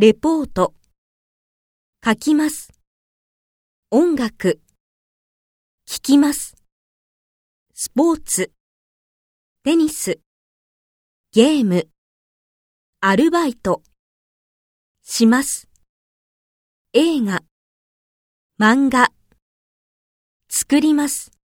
レポート、書きます。音楽、聞きます。スポーツ、テニス、ゲーム、アルバイト、します。映画、漫画、作ります。